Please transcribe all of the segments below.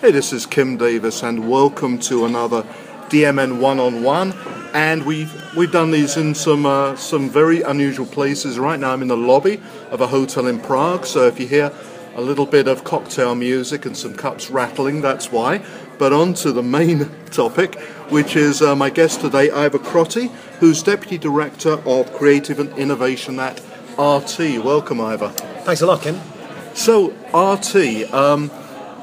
Hey, this is Kim Davis, and welcome to another DMN one-on-one. And we've we've done these in some uh, some very unusual places. Right now, I'm in the lobby of a hotel in Prague. So if you hear a little bit of cocktail music and some cups rattling, that's why. But on to the main topic, which is uh, my guest today, Ivor Crotty, who's Deputy Director of Creative and Innovation at RT. Welcome, Ivor. Thanks a lot, Kim. So RT, um,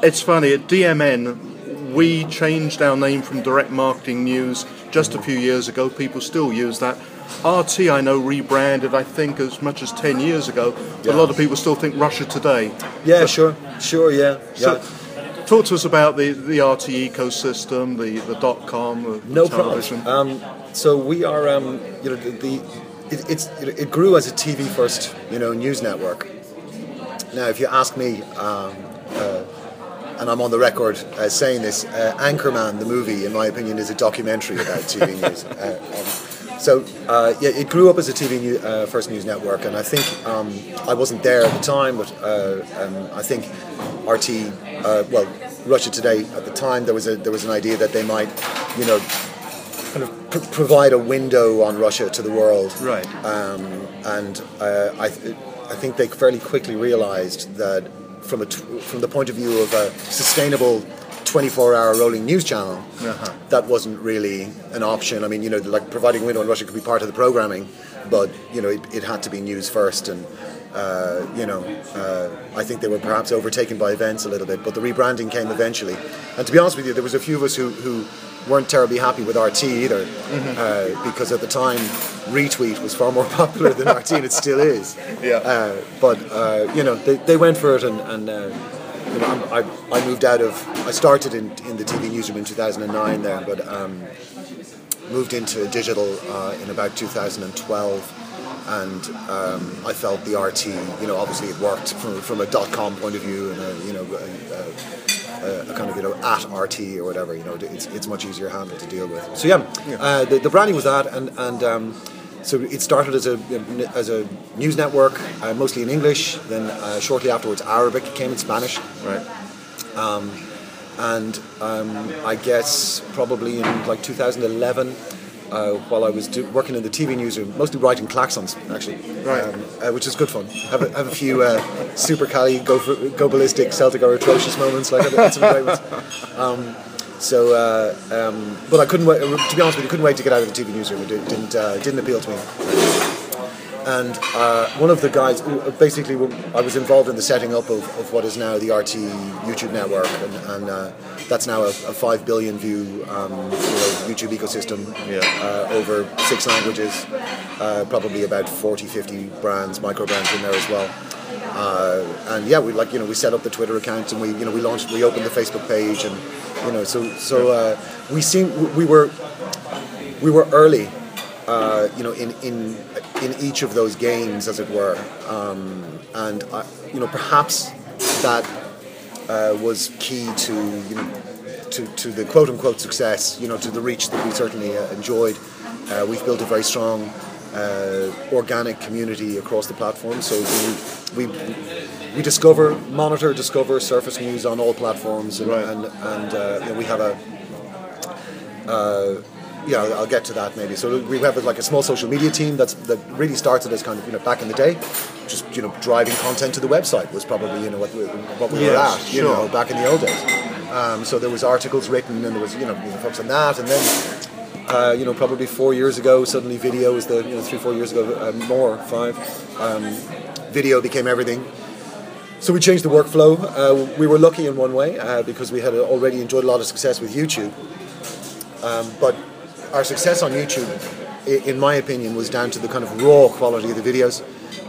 it's funny at DMN we changed our name from Direct Marketing News just a few years ago. People still use that. RT, I know, rebranded, I think, as much as 10 years ago. Yeah. a lot of people still think Russia Today. Yeah, So- sure, sure, yeah, So, yeah. talk to us about the, the RT ecosystem, the, the dot com, the no television. problem. Um, so we are, um, you know, the, the it, it's it grew as a TV first, you know, news network. Now, if you ask me, um, uh, and I'm on the record as saying this, uh, Anchorman, the movie, in my opinion, is a documentary about TV news. Uh, um, so, uh, yeah, it grew up as a TV new, uh, first news network, and I think um, I wasn't there at the time, but uh, um, I think RT, uh, well, Russia Today at the time, there was a there was an idea that they might, you know, kind of pr- provide a window on Russia to the world. Right. Um, and uh, I, th- I think they fairly quickly realised that from a t- from the point of view of a sustainable 24-hour rolling news channel, Uh-huh. that wasn't really an option. I mean, you know, like providing window on Russia could be part of the programming, but you know, it, it had to be news first and. Uh, you know, uh, I think they were perhaps overtaken by events a little bit, but the rebranding came eventually. And to be honest with you, there was a few of us who, who weren't terribly happy with RT either, uh, because at the time, retweet was far more popular than RT, and it still is. Yeah. Uh, but uh, you know, they, they went for it, and, and uh, you know, I, I moved out of. I started in, in the TV newsroom in 2009 there, but um, moved into digital uh, in about 2012 and um, I felt the RT, you know, obviously it worked from, from a dot com point of view and a, you know, a, a, a kind of, you know, at RT or whatever, you know, it's, it's much easier handle to deal with. So yeah, Uh, the, the branding was that and, and um, so it started as a, as a news network, uh, mostly in English, then uh, shortly afterwards Arabic came in Spanish right. and um, I guess probably in like 2011, uh, while I was do- working in the TV newsroom, mostly writing klaxons actually, Right. um, uh, which is good fun. Have a, have a few uh, super cali, go, for, go ballistic, Celtic or atrocious moments. Like had some great ones. Um, so, uh, um, but I couldn't wait. To be honest with you, couldn't wait to get out of the TV newsroom. It did- didn't uh, didn't appeal to me and uh, one of the guys, basically, I was involved in the setting up of, of what is now the RT YouTube network, and, and uh, that's now a, a five billion view um, you know, YouTube ecosystem Yeah. uh, over six languages, uh, probably about 40, 50 brands, micro brands in there as well. Uh, and yeah, we like you know we set up the Twitter account and we you know we launched we opened the Facebook page and you know so so uh, we seem we were we were early, uh, you know, in, in in each of those games, as it were, um, and uh, you know, perhaps that uh, was key to you know to, to the quote unquote success, you know, to the reach that we certainly uh, enjoyed. Uh, we've built a very strong uh, organic community across the platform, so we, we we discover, monitor, discover surface news on all platforms, and Right. and, and uh, you know, we have a yeah, I'll, I'll get to that maybe. So we have like a small social media team that's that really started as kind of you know back in the day, just you know driving content to the website was probably you know what we, what we were at you sure. know back in the old days. Um, so there was articles written and there was you know you know, focus on that and then. Uh, you know, probably four years ago, suddenly video was the, you know, three, four years ago, uh, more, five, um, video became everything. So we changed the workflow. Uh, we were lucky in one way uh, because we had already enjoyed a lot of success with YouTube. Um, but our success on YouTube, in my opinion, was down to the kind of raw quality of the videos.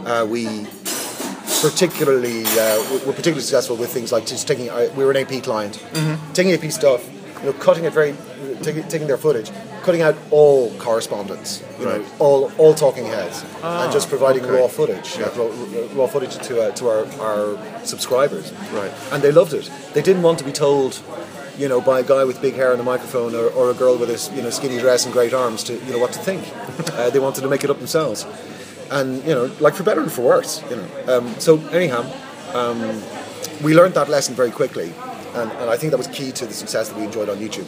Uh, we particularly uh, were particularly successful with things like just taking. Uh, we were an AP client, taking AP stuff, you know, cutting it very, taking, taking their footage, cutting out all correspondence, you know, all all talking heads, and just providing okay. raw footage, uh, raw, raw footage to uh, to our, our subscribers. Right. And they loved it. They didn't want to be told you know, by a guy with big hair and a microphone, or, or a girl with a you know skinny dress and great arms to you know what to think. uh, they wanted to make it up themselves, and you know, like for better and for worse, you know. Um, so anyhow, um, we learned that lesson very quickly. and, and I think that was key to the success that we enjoyed on YouTube.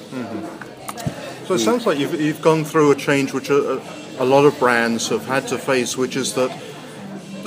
So it sounds like you've, you've gone through a change which a, a lot of brands have had to face, which is that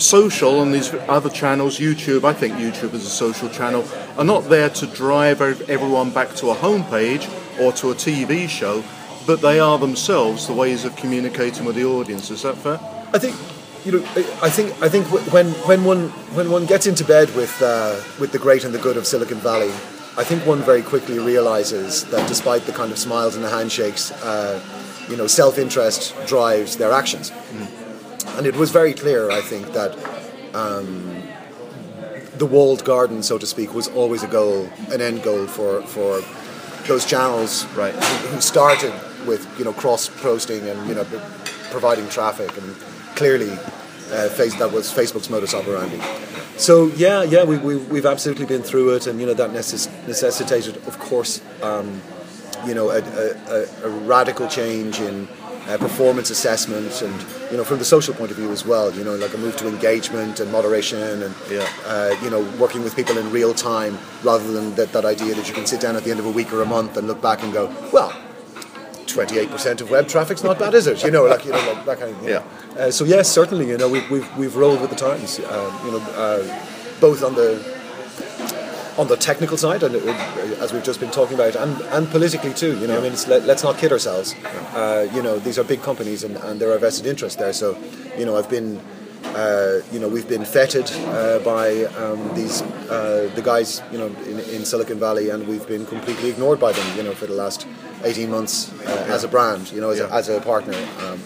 social and these other channels, YouTube, I think YouTube is a social channel, are not there to drive everyone back to a homepage or to a TV show, but they are themselves the ways of communicating with the audience. Is that fair? I think you know. I think I think when when one when one gets into bed with uh, with the great and the good of Silicon Valley, I think one very quickly realizes that despite the kind of smiles and the handshakes, uh, you know, self-interest drives their actions. And it was very clear, I think, that um, the walled garden, so to speak, was always a goal, an end goal for for those channels Right. who, who started with you know cross posting and you know providing traffic and clearly uh, face, that was Facebook's modus operandi. So yeah, yeah, we, we, we've absolutely been through it, and you know that necess- necessitated, of course, um, you know, a, a, a, a radical change in uh, performance assessment, and you know, from the social point of view as well. You know, like a move to engagement and moderation, and Yeah. uh, you know, working with people in real time rather than that, that idea that you can sit down at the end of a week or a month and look back and go, well. 28% of web traffic's not bad, is it? You know, like, you know, like that kind of thing. Yeah. Uh, so yes, certainly, you know, we've, we've, we've rolled with the times, uh, you know, uh, both on the on the technical side, and as we've just been talking about, and, and politically too. You know, I mean, it's, let, let's not kid ourselves. Uh, you know, these are big companies, and, and there are vested interests there. So, you know, I've been, uh, you know, we've been feted uh, by um, these uh, the guys, you know, in, in Silicon Valley, and we've been completely ignored by them. You know, for the last eighteen months uh, as a brand. You know, as, Yeah. a, as a partner. Um,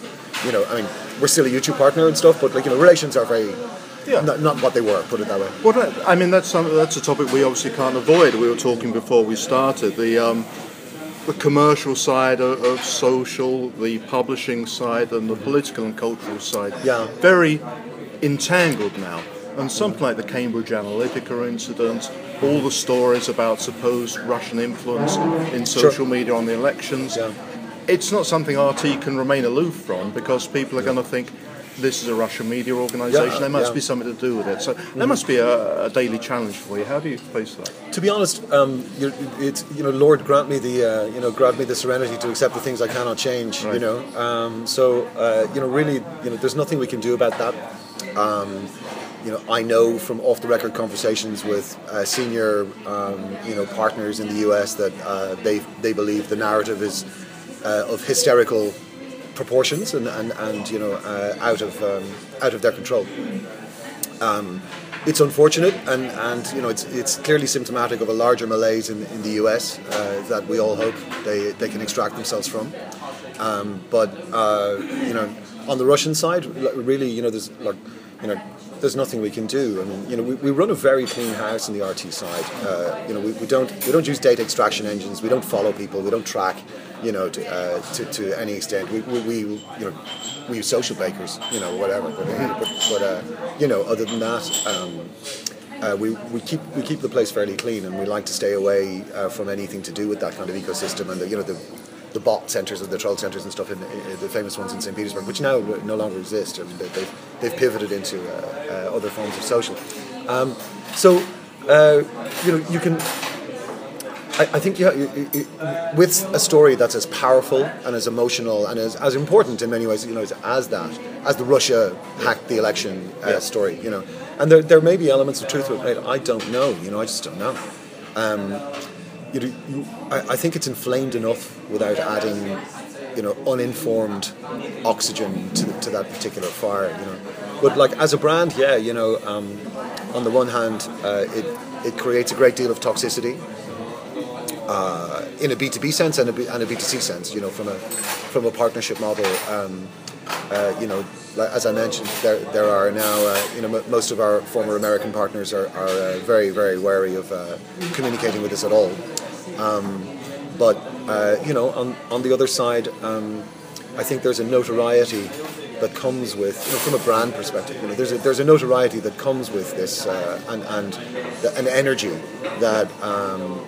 you know, I mean, we're still a YouTube partner and stuff, but like you know, relations are very. Yeah. Not, not what they were, put it that way. Well, I mean, that's some, that's a topic we obviously can't avoid. We were talking before we started the um, the commercial side of, of social, the publishing side, and the political and cultural side. Yeah. very entangled now. And something like the Cambridge Analytica incident, all the stories about supposed Russian influence in social media on the elections. Yeah. It's not something RT can remain aloof from because people are going to think this is a Russian media organisation. Yeah, there must yeah. be something to do with it. So there must be a, a daily challenge for you. How do you face that? To be honest, um, you, it's you know, Lord grant me the uh, you know grant me the serenity to accept the things I cannot change. You know, um, so uh, you know, really, you know, there's nothing we can do about that. Um, you know, I know from off the record conversations with uh, senior um, you know partners in the U.S. that uh, they they believe the narrative is uh, of hysterical proportions and and, and you know uh, out of um, out of their control it's unfortunate, and, and you know it's it's clearly symptomatic of a larger malaise in, in the U.S. Uh, that we all hope they, they can extract themselves from. Um, but uh, you know, on the Russian side, really, you know, there's like, you know, there's nothing we can do. I mean, you know, we, we run a very clean house in the RT side. Uh, you know, we, we don't we don't use data extraction engines. We don't follow people. We don't track. You know, to, uh, to, to any extent, we, we, we you know we use Social Bakers. You know, whatever. But, but, but uh, you know, other than that. Um, uh, we, we keep we keep the place fairly clean, and we like to stay away uh, from anything to do with that kind of ecosystem and the, you know the the bot centres and the troll centres and stuff in, the famous ones in St Petersburg, which now no longer exist. I mean, they, they've they've pivoted into uh, uh, other forms of social. Um, so uh, you know you can. I, I think you, you, you, with a story that's as powerful and as emotional and as, as important in many ways, you know, as, as that, as the Russia hacked the election uh, Yeah. story, you know, and there, there may be elements of truth to it. I don't know, you know, I just don't know. Um, you know, you, I, I think it's inflamed enough without adding, you know, uninformed oxygen to, to that particular fire, you know. But like as a brand, yeah, you know, um, on the one hand, uh, it it creates a great deal of toxicity uh, in a B two B sense and a, B, and a B two C sense. You know, from a from a partnership model. Um, uh, you know, as I mentioned, there, there are now, uh, you know, m- most of our former American partners are, are uh, very, very wary of uh, communicating with us at all. Um, but, uh, you know, on, on the other side, um, I think there's a notoriety that comes with, you know, from a brand perspective, you know, there's a, there's a notoriety that comes with this uh, and, and the, an energy that, um,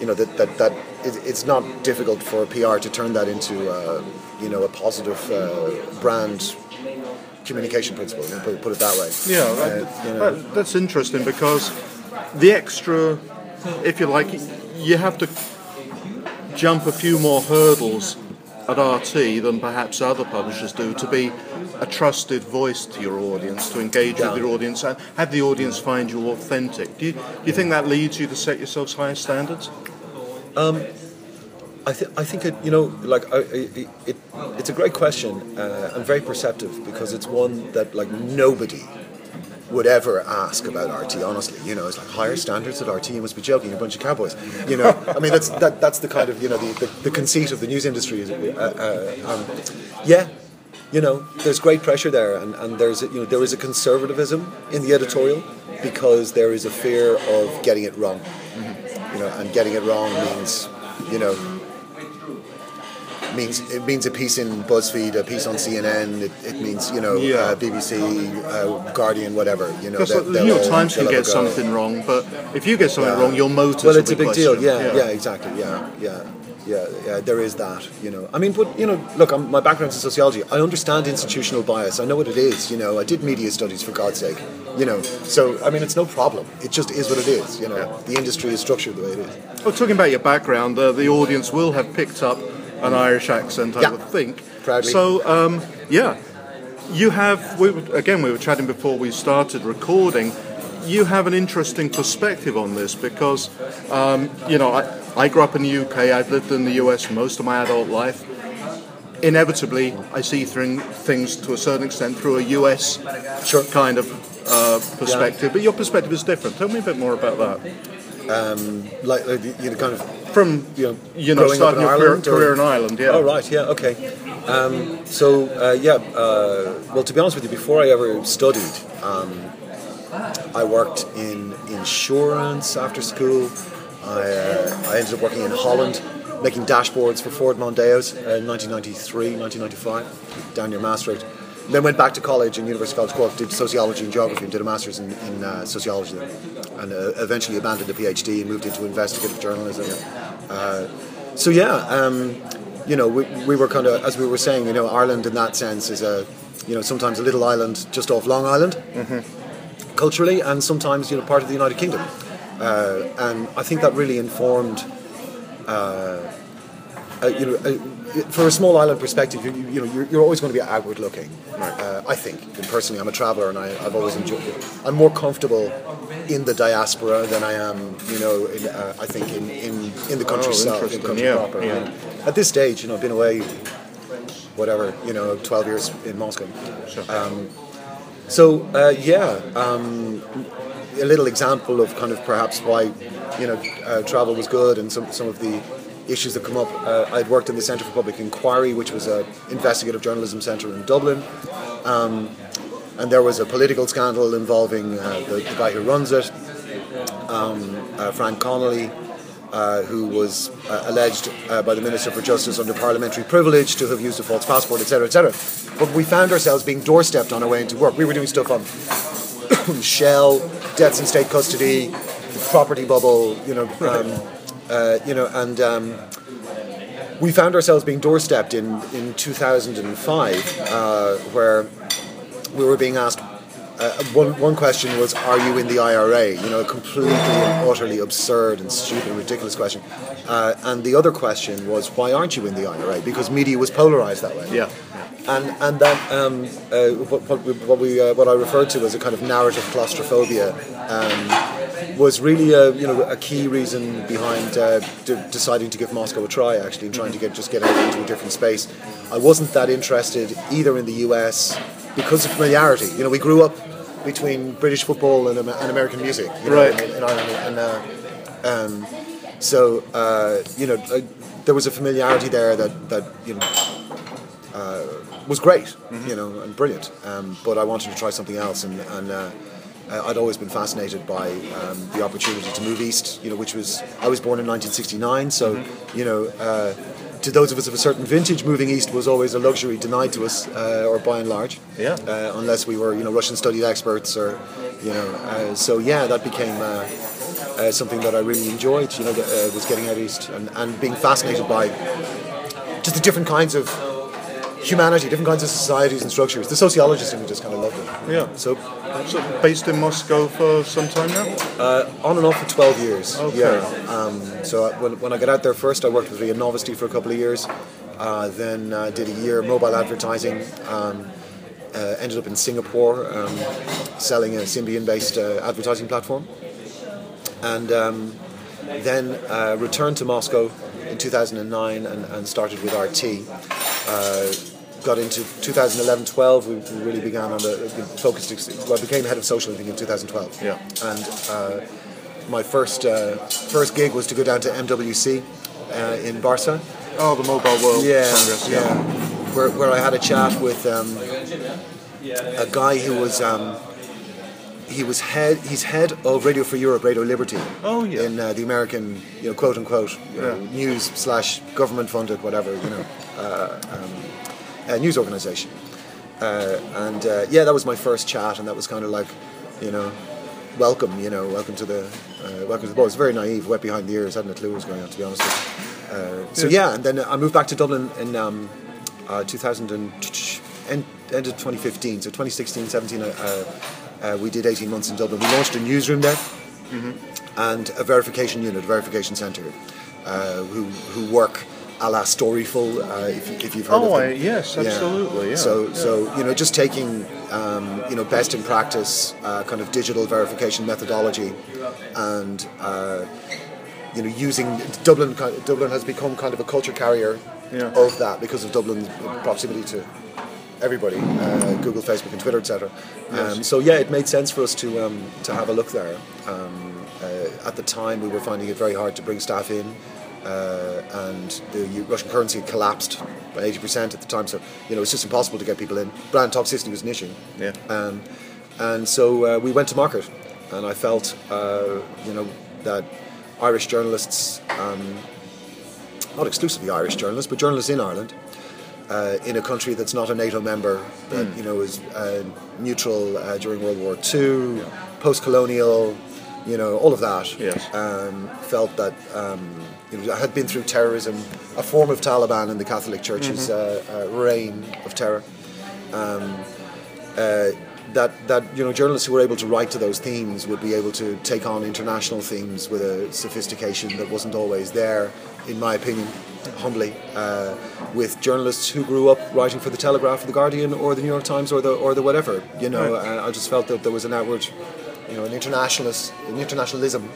you know that that, that it, it's not difficult for PR to turn that into uh, you know a positive uh, brand communication principle. You know, put, put it that way. Yeah, Uh, that, you know. that- that's interesting because the extra, if you like, you have to jump a few more hurdles at RT than perhaps other publishers do to be a trusted voice to your audience, to engage Yeah. with your audience, and have the audience find you authentic. Do you, do you think that leads you to set yourselves higher standards? I, th- I think it, you know, like I, I, it, it's a great question uh, and very perceptive because it's one that like nobody would ever ask about RT. Honestly, you know, it's like higher standards at RT. You must be joking. You're a bunch of cowboys. You know, I mean, that's that, that's the kind of you know the, the, the conceit of the news industry. Uh, uh, um, yeah, you know, there's great pressure there, and, and there's a, you know there is a conservatism in the editorial because there is a fear of getting it wrong. You know, and getting it wrong means you know means it means a piece in BuzzFeed, a piece on CNN. It, it means you know Yeah. uh, BBC, uh, Guardian, whatever. You know, the New York Times can get have a go. something wrong, but if you get something Yeah. wrong, your motives Well, it's a big deal. questioned. Yeah, yeah, exactly. Yeah, yeah, yeah, yeah. There is that. You know, I mean, but you know, look, I'm, my background's in sociology. I understand institutional bias. I know what it is. You know, I did media studies for God's sake. You know, so I mean, it's no problem. It just is what it is. You know, the industry is structured the way it is. Well, talking about your background, uh, the audience will have picked up an Irish accent, I Yeah. would think. Proudly. So, um, yeah, you have. We, were- again, we were chatting before we started recording. You have an interesting perspective on this because, um, you know, I, I grew up in the UK. I've lived in the US most of my adult life. Inevitably, I see things to a certain extent through a US Sure. kind of uh, perspective, but your perspective is different. Tell me a bit more about that. Like, like you know, kind of From you know, you know, starting your career, career in Ireland, yeah. Oh right, yeah, okay. Um, so uh, yeah, uh, well, to be honest with you, before I ever studied, um, I worked in insurance after school. I, uh, I ended up working in Holland, making dashboards for Ford Mondeos uh, in 1993, 1995, down near Maastricht. Then went back to college in University College Cork, did sociology and geography, and did a master's in, in uh, sociology there, and uh, eventually abandoned the PhD and moved into investigative journalism. Uh, so yeah, um, you know, we, we were kind of, as we were saying, you know, Ireland in that sense is a, you know, sometimes a little island just off Long Island, culturally, and sometimes you know part of the United Kingdom, uh, and I think that really informed, uh, uh, you know. For a small island perspective, you, you know you're, you're always going to be outward looking. Uh, I think, and personally, I'm a traveller, and I, I've always enjoyed. it. I'm more comfortable in the diaspora than I am, you know. In, uh, I think in, in, in the country Oh, itself, in country Yeah, proper. yeah. At this stage, you know, I've been away, whatever, you know, 12 years in Moscow. Um, so uh, yeah, um, a little example of kind of perhaps why you know uh, travel was good and some some of the issues that come up. Uh, I'd worked in the Centre for Public Inquiry, which was an investigative journalism centre in Dublin, um, and there was a political scandal involving uh, the, the guy who runs it, um, uh, Frank Connolly. Uh, who was uh, alleged uh, by the Minister for Justice under parliamentary privilege to have used a false passport, etc., etc. But we found ourselves being doorstepped on our way into work. We were doing stuff on Shell, debts in state custody, the property bubble, you know, um, uh, you know, and um, we found ourselves being doorstepped in in 2005, uh, where we were being asked. Uh, one, one question was, "Are you in the IRA?" You know, a completely and utterly absurd and stupid and ridiculous question. Uh, and the other question was, "Why aren't you in the IRA?" Because media was polarized that way Yeah. And and that um, uh, what, what we, what, we uh, what I referred to as a kind of narrative claustrophobia um, was really a you know a key reason behind uh, de- deciding to give Moscow a try actually and trying to get just get out into a different space. I wasn't that interested either in the US because of familiarity. You know, we grew up between British football and, and American music, you know, Right. in, in Ireland, and uh, um, so uh, you know uh, there was a familiarity there that that you know was great, you know, and brilliant. Um, but I wanted to try something else, and, and uh, uh, I'd always been fascinated by um, the opportunity to move east. You know, which was I was born in 1969, so you know. Uh, to those of us of a certain vintage, moving east was always a luxury denied to us, uh, or by and large, Yeah. uh, unless we were, you know, Russian studied experts, or, you know, uh, so yeah, that became uh, uh, something that I really enjoyed. You know, that, uh, was getting out east and, and being fascinated by just the different kinds of humanity, different kinds of societies and structures. The sociologist in me just kind of loved it. Yeah. So So based in Moscow for some time now. Uh, on and off for 12 years. Okay. Yeah. Um, so I- when, when I got out there first, I worked with Ria Novosti for a couple of years. Uh, then uh, did a year mobile advertising. Um, uh, ended up in Singapore um, selling a Symbian-based uh, advertising platform. And um, then uh, returned to Moscow in 2009 and, and started with RT. Got into 2011-12. We, we really began on the, the focused. ex- Well, I became head of social I think in 2012. Yeah. And uh, my first uh, first gig was to go down to MWC uh, in Barca. Oh, the Mobile World Yeah, Congress. yeah. Where, where I had a chat with um, a guy who was um, he was head he's head of Radio Free Europe, Radio Liberty. Oh, yeah. In uh, the American, you know, quote unquote, you know, Yeah. news slash government funded whatever, you know, uh, um, uh, news organization. Uh, and uh, yeah, that was my first chat, and that was kind of like, you know, welcome, you know, welcome to the uh, welcome to the boat. was very naive, wet behind the ears, hadn't a clue what was going on, to be honest. With you. Uh, so yeah, and then I moved back to Dublin in um, uh, 2000 and end, end of 2015. So 2016, 17, uh, uh, we did 18 months in Dublin. We launched a newsroom there and a verification unit, a verification centre, uh, who who work a la Storyful, uh, if, if you've heard Oh, of them. yes, absolutely. Yeah. So, so you know, just taking um, you know best in practice uh, kind of digital verification methodology, and uh, you know using Dublin. Dublin has become kind of a culture carrier Yeah. of that because of Dublin's proximity to everybody, uh, Google, Facebook, and Twitter, etc. Um, so yeah, it made sense for us to um, to have a look there. Um, uh, at the time, we were finding it very hard to bring staff in, uh, and the Russian currency had collapsed by eighty percent at the time. So you know, it's just impossible to get people in. Brand toxicity was an issue. Yeah. Um, and so uh, we went to market, and I felt uh, you know that Irish journalists. Um, not exclusively Irish journalists, but journalists in Ireland, uh, in a country that's not a NATO member, that Hmm. you know is uh, neutral uh, during World War II, post-colonial, you know, all of that. Yes. Um, felt that um, you know, had been through terrorism, a form of Taliban in the Catholic Church's Mm-hmm. uh, uh, reign of terror. Um, uh, that that you know journalists who were able to write to those themes would be able to take on international themes with a sophistication that wasn't always there, in my opinion, humbly, uh, with journalists who grew up writing for the Telegraph, or the Guardian, or the New York Times, or the or the whatever. You know, Right. I just felt that there was an outward, you know, an internationalist, an internationalism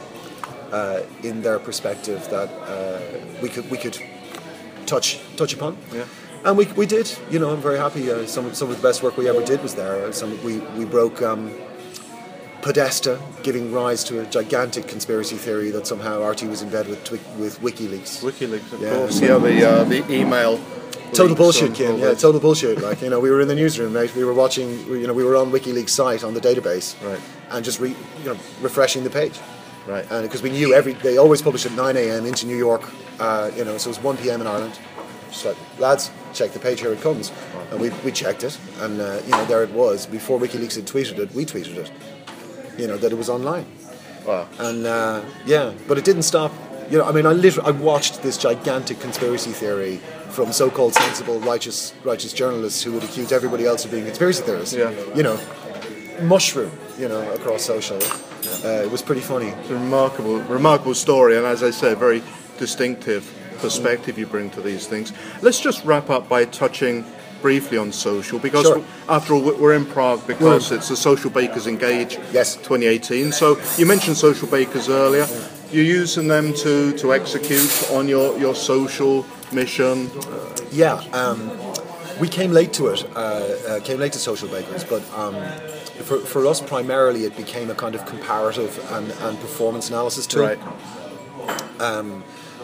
uh, in their perspective that uh, we could we could touch touch upon. Yeah. And we, we did, you know, I'm very happy. Uh, some, some of the best work we ever did was there. Uh, Some, we, we broke um, Podesta, giving rise to a gigantic conspiracy theory that somehow RT was in bed with, with WikiLeaks. WikiLeaks, of Yeah, course. Yeah, the uh, the email. Total bullshit, Ken. Yeah, total bullshit. Like you know, we were in the newsroom, mate. We were watching. we- You know, we were on WikiLeaks site on the database, Right. and just re, you know refreshing the page. Right. And because we knew every, they always publish at 9 a.m. into New York. Uh, you know, so it was 1 p.m. in Ireland. Just like lads, check the page. Here it comes. And we, we checked it, and uh, you know there it was. Before WikiLeaks had tweeted it, we tweeted it. You know that it was online. Wow. And uh, yeah, but it didn't stop. You know, I mean, I literally I watched this gigantic conspiracy theory from so-called sensible, righteous, righteous journalists who would accuse everybody else of being conspiracy theorists. Yeah. You know, mushroom. You know, across social. Uh, it was pretty funny. It's a remarkable, remarkable story, and as I say, a very distinctive perspective you bring to these things. Let's just wrap up by touching briefly on social, because Sure. after all, we're in Prague because it's the Social Bakers Engage Yes. 2018. So you mentioned Social Bakers earlier. You're using them to, to execute on your, your social mission. Yeah, um, we came late to it. Uh, uh, came late to Social Bakers, but um, for, for us primarily it became a kind of comparative and, and performance analysis tool. Right.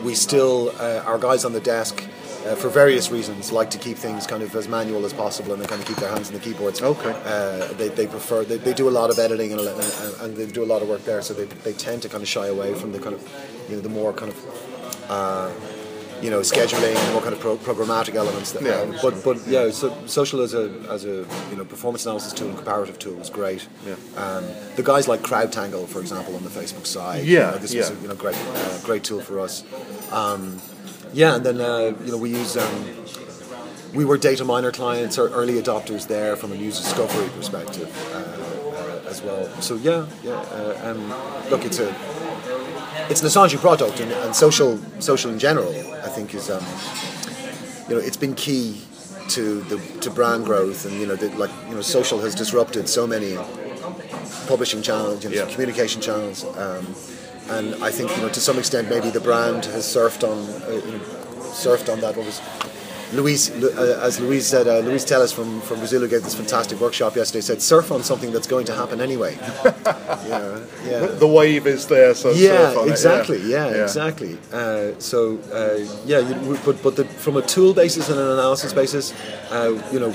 we still uh, our guys on the desk uh, for various reasons like to keep things kind of as manual as possible and they kind of keep their hands on the keyboards Okay. uh, they, they prefer they, they do a lot of editing and, and, and they do a lot of work there so they, they tend to kind of shy away from the kind of you know the more kind of uh, you know scheduling and what kind of pro- programmatic elements that, Yeah, um, but but yeah so social as a as a you know performance analysis tool and comparative tool was great Yeah. um, the guys like CrowdTangle for example on the Facebook side Yeah, you know, this was a you know great uh, great tool for us. Um, yeah, and then uh, you know we use um, we were Dataminr clients or early adopters there from a news discovery perspective uh, uh, as well. So yeah, yeah. Uh, um, look, it's a it's an astonishing product, and, and social social in general, I think is um, you know it's been key to the to brand growth, and you know the, like you know social has disrupted so many publishing channels, you know, Yeah. communication channels. Um, and I think you know to some extent maybe the brand has surfed on uh, surfed on that. What was Louise, uh, as Louise said, uh, Louise Tellis from, from Brazil who gave this fantastic workshop yesterday said surf on something that's going to happen anyway. yeah, yeah. The wave is there, so surf Yeah, on it, exactly. Yeah, Yeah. exactly. Uh, so, uh, yeah, you, but but the, from a tool basis and an analysis basis, uh, you know,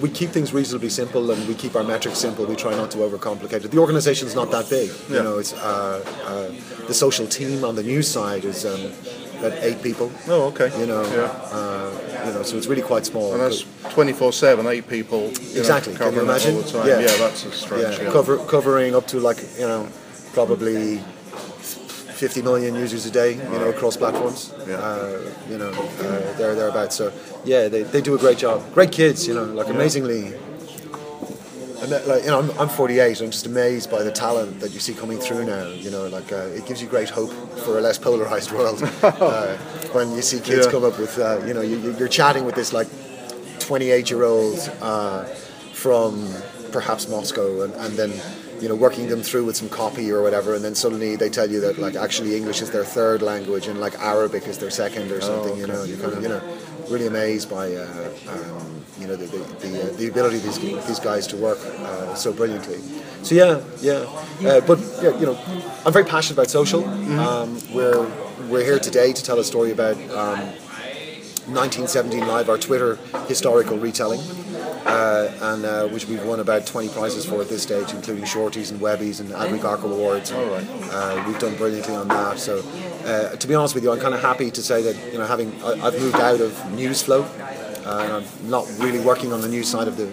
we keep things reasonably simple and we keep our metrics simple. We try not to overcomplicate it. The organization's not that big. Yeah. You know, it's uh, uh, the social team on the news side is um, about eight people. Oh, okay. You know, Yeah. uh, you know, so it's really quite small. And that's 24-7, eight people. you know, Exactly. Can you imagine? All the time. Yeah. Yeah. that's a stretch. yeah, Yeah, Cover, covering up to like you know probably 50 million users a day you know across platforms Yeah. uh, you know uh, there thereabouts so yeah they, they do a great job great kids you know like amazingly and that, like, you know, I'm, I'm 48. I'm just amazed by the talent that you see coming through now. You know, like uh, it gives you great hope for a less polarized world uh, when you see kids Yeah. come up with, uh, you know, you, you're chatting with this like 28 year old uh, from perhaps Moscow, and, and then you know working them through with some copy or whatever, and then suddenly they tell you that like actually English is their third language and like Arabic is their second or something. You know, you're kind of you know really amazed by uh, um, you know the the, the, uh, the ability of these these guys to work uh, so brilliantly. So yeah, yeah, uh, but yeah, you know, I'm very passionate about social. Um, we're we're here today to tell a story about. Um, 1917 Live, our Twitter historical retelling, uh, and uh, which we've won about 20 prizes for at this stage, including Shorties and Webbies and Adric Arco Awards. All right. Uh, we've done brilliantly on that. So, uh, to be honest with you, I'm kind of happy to say that you know, having I, I've moved out of news flow, uh, and I'm not really working on the news side of the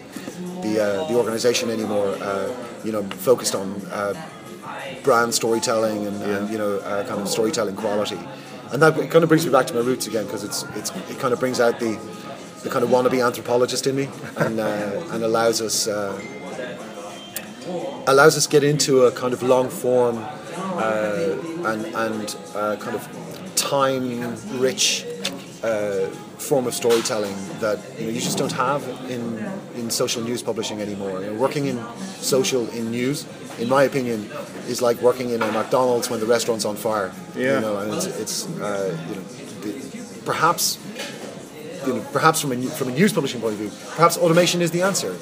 the, uh, the organisation anymore. Uh, you know, focused on uh, brand storytelling and, and you know uh, kind of storytelling quality, and that kind of brings me back to my roots again because it's it's it kind of brings out the the kind of wannabe anthropologist in me and uh, and allows us uh, allows us get into a kind of long form uh, and and uh, kind of time rich uh, form of storytelling that you know you just don't have in in social news publishing anymore. You know, working in social in news, in my opinion, is like working in a McDonald's when the restaurant's on fire. Yeah. You know, and it's, it's uh, you know perhaps you know perhaps from a from a news publishing point of view, perhaps automation is the answer.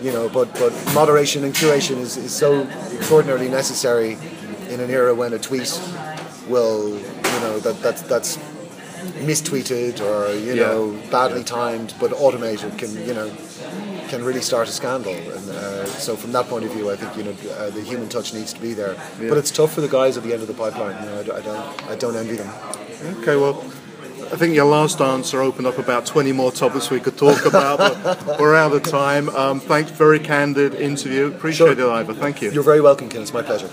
You know, but but moderation and curation is, is so extraordinarily necessary in an era when a tweet will you know that that's that's mistweeted or you Yeah. know badly timed but automated can you know can really start a scandal and uh, so from that point of view I think you know uh, the human touch needs to be there Yeah. but it's tough for the guys at the end of the pipeline you know I, I don't I don't envy them Okay, well, I think your last answer opened up about 20 more topics we could talk about, but we're out of time. Um, thanks, very candid interview. Appreciate Sure. it, Ivor. Thank you. you're very welcome Ken it's my pleasure